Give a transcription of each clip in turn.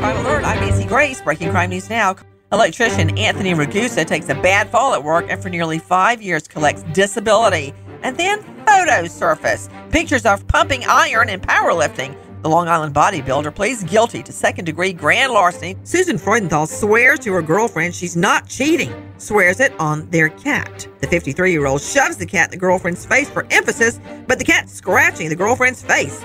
Crime Alert, I'm Nancy Grace. Breaking crime news now. Electrician Anthony Ragusa takes a bad fall at work and for nearly five years collects disability. And then photos surface. Pictures of pumping iron and powerlifting. The Long Island bodybuilder pleads guilty to second degree grand larceny. Susan Freudenthal swears to her girlfriend she's not cheating, swears it on their cat. The 53 year old shoves the cat in the girlfriend's face for emphasis, but the cat's scratching the girlfriend's face.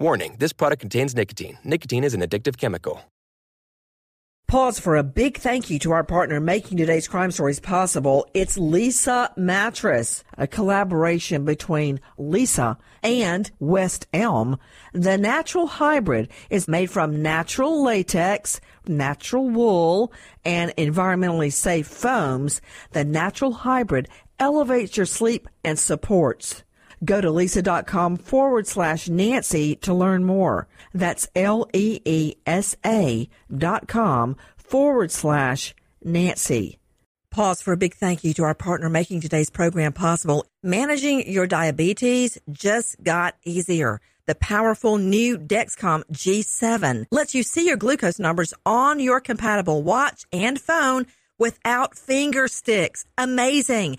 Warning this product contains nicotine. Nicotine is an addictive chemical. Pause for a big thank you to our partner making today's crime stories possible. It's Leesa Mattress, a collaboration between Leesa and West Elm. The natural hybrid is made from natural latex, natural wool, and environmentally safe foams. The natural hybrid elevates your sleep and supports. Go to leesa.com forward slash Nancy to learn more. That's L E E S A dot com forward slash Nancy. Pause for a big thank you to our partner making today's program possible. Managing your diabetes just got easier. The powerful new Dexcom G7 lets you see your glucose numbers on your compatible watch and phone without finger sticks. Amazing.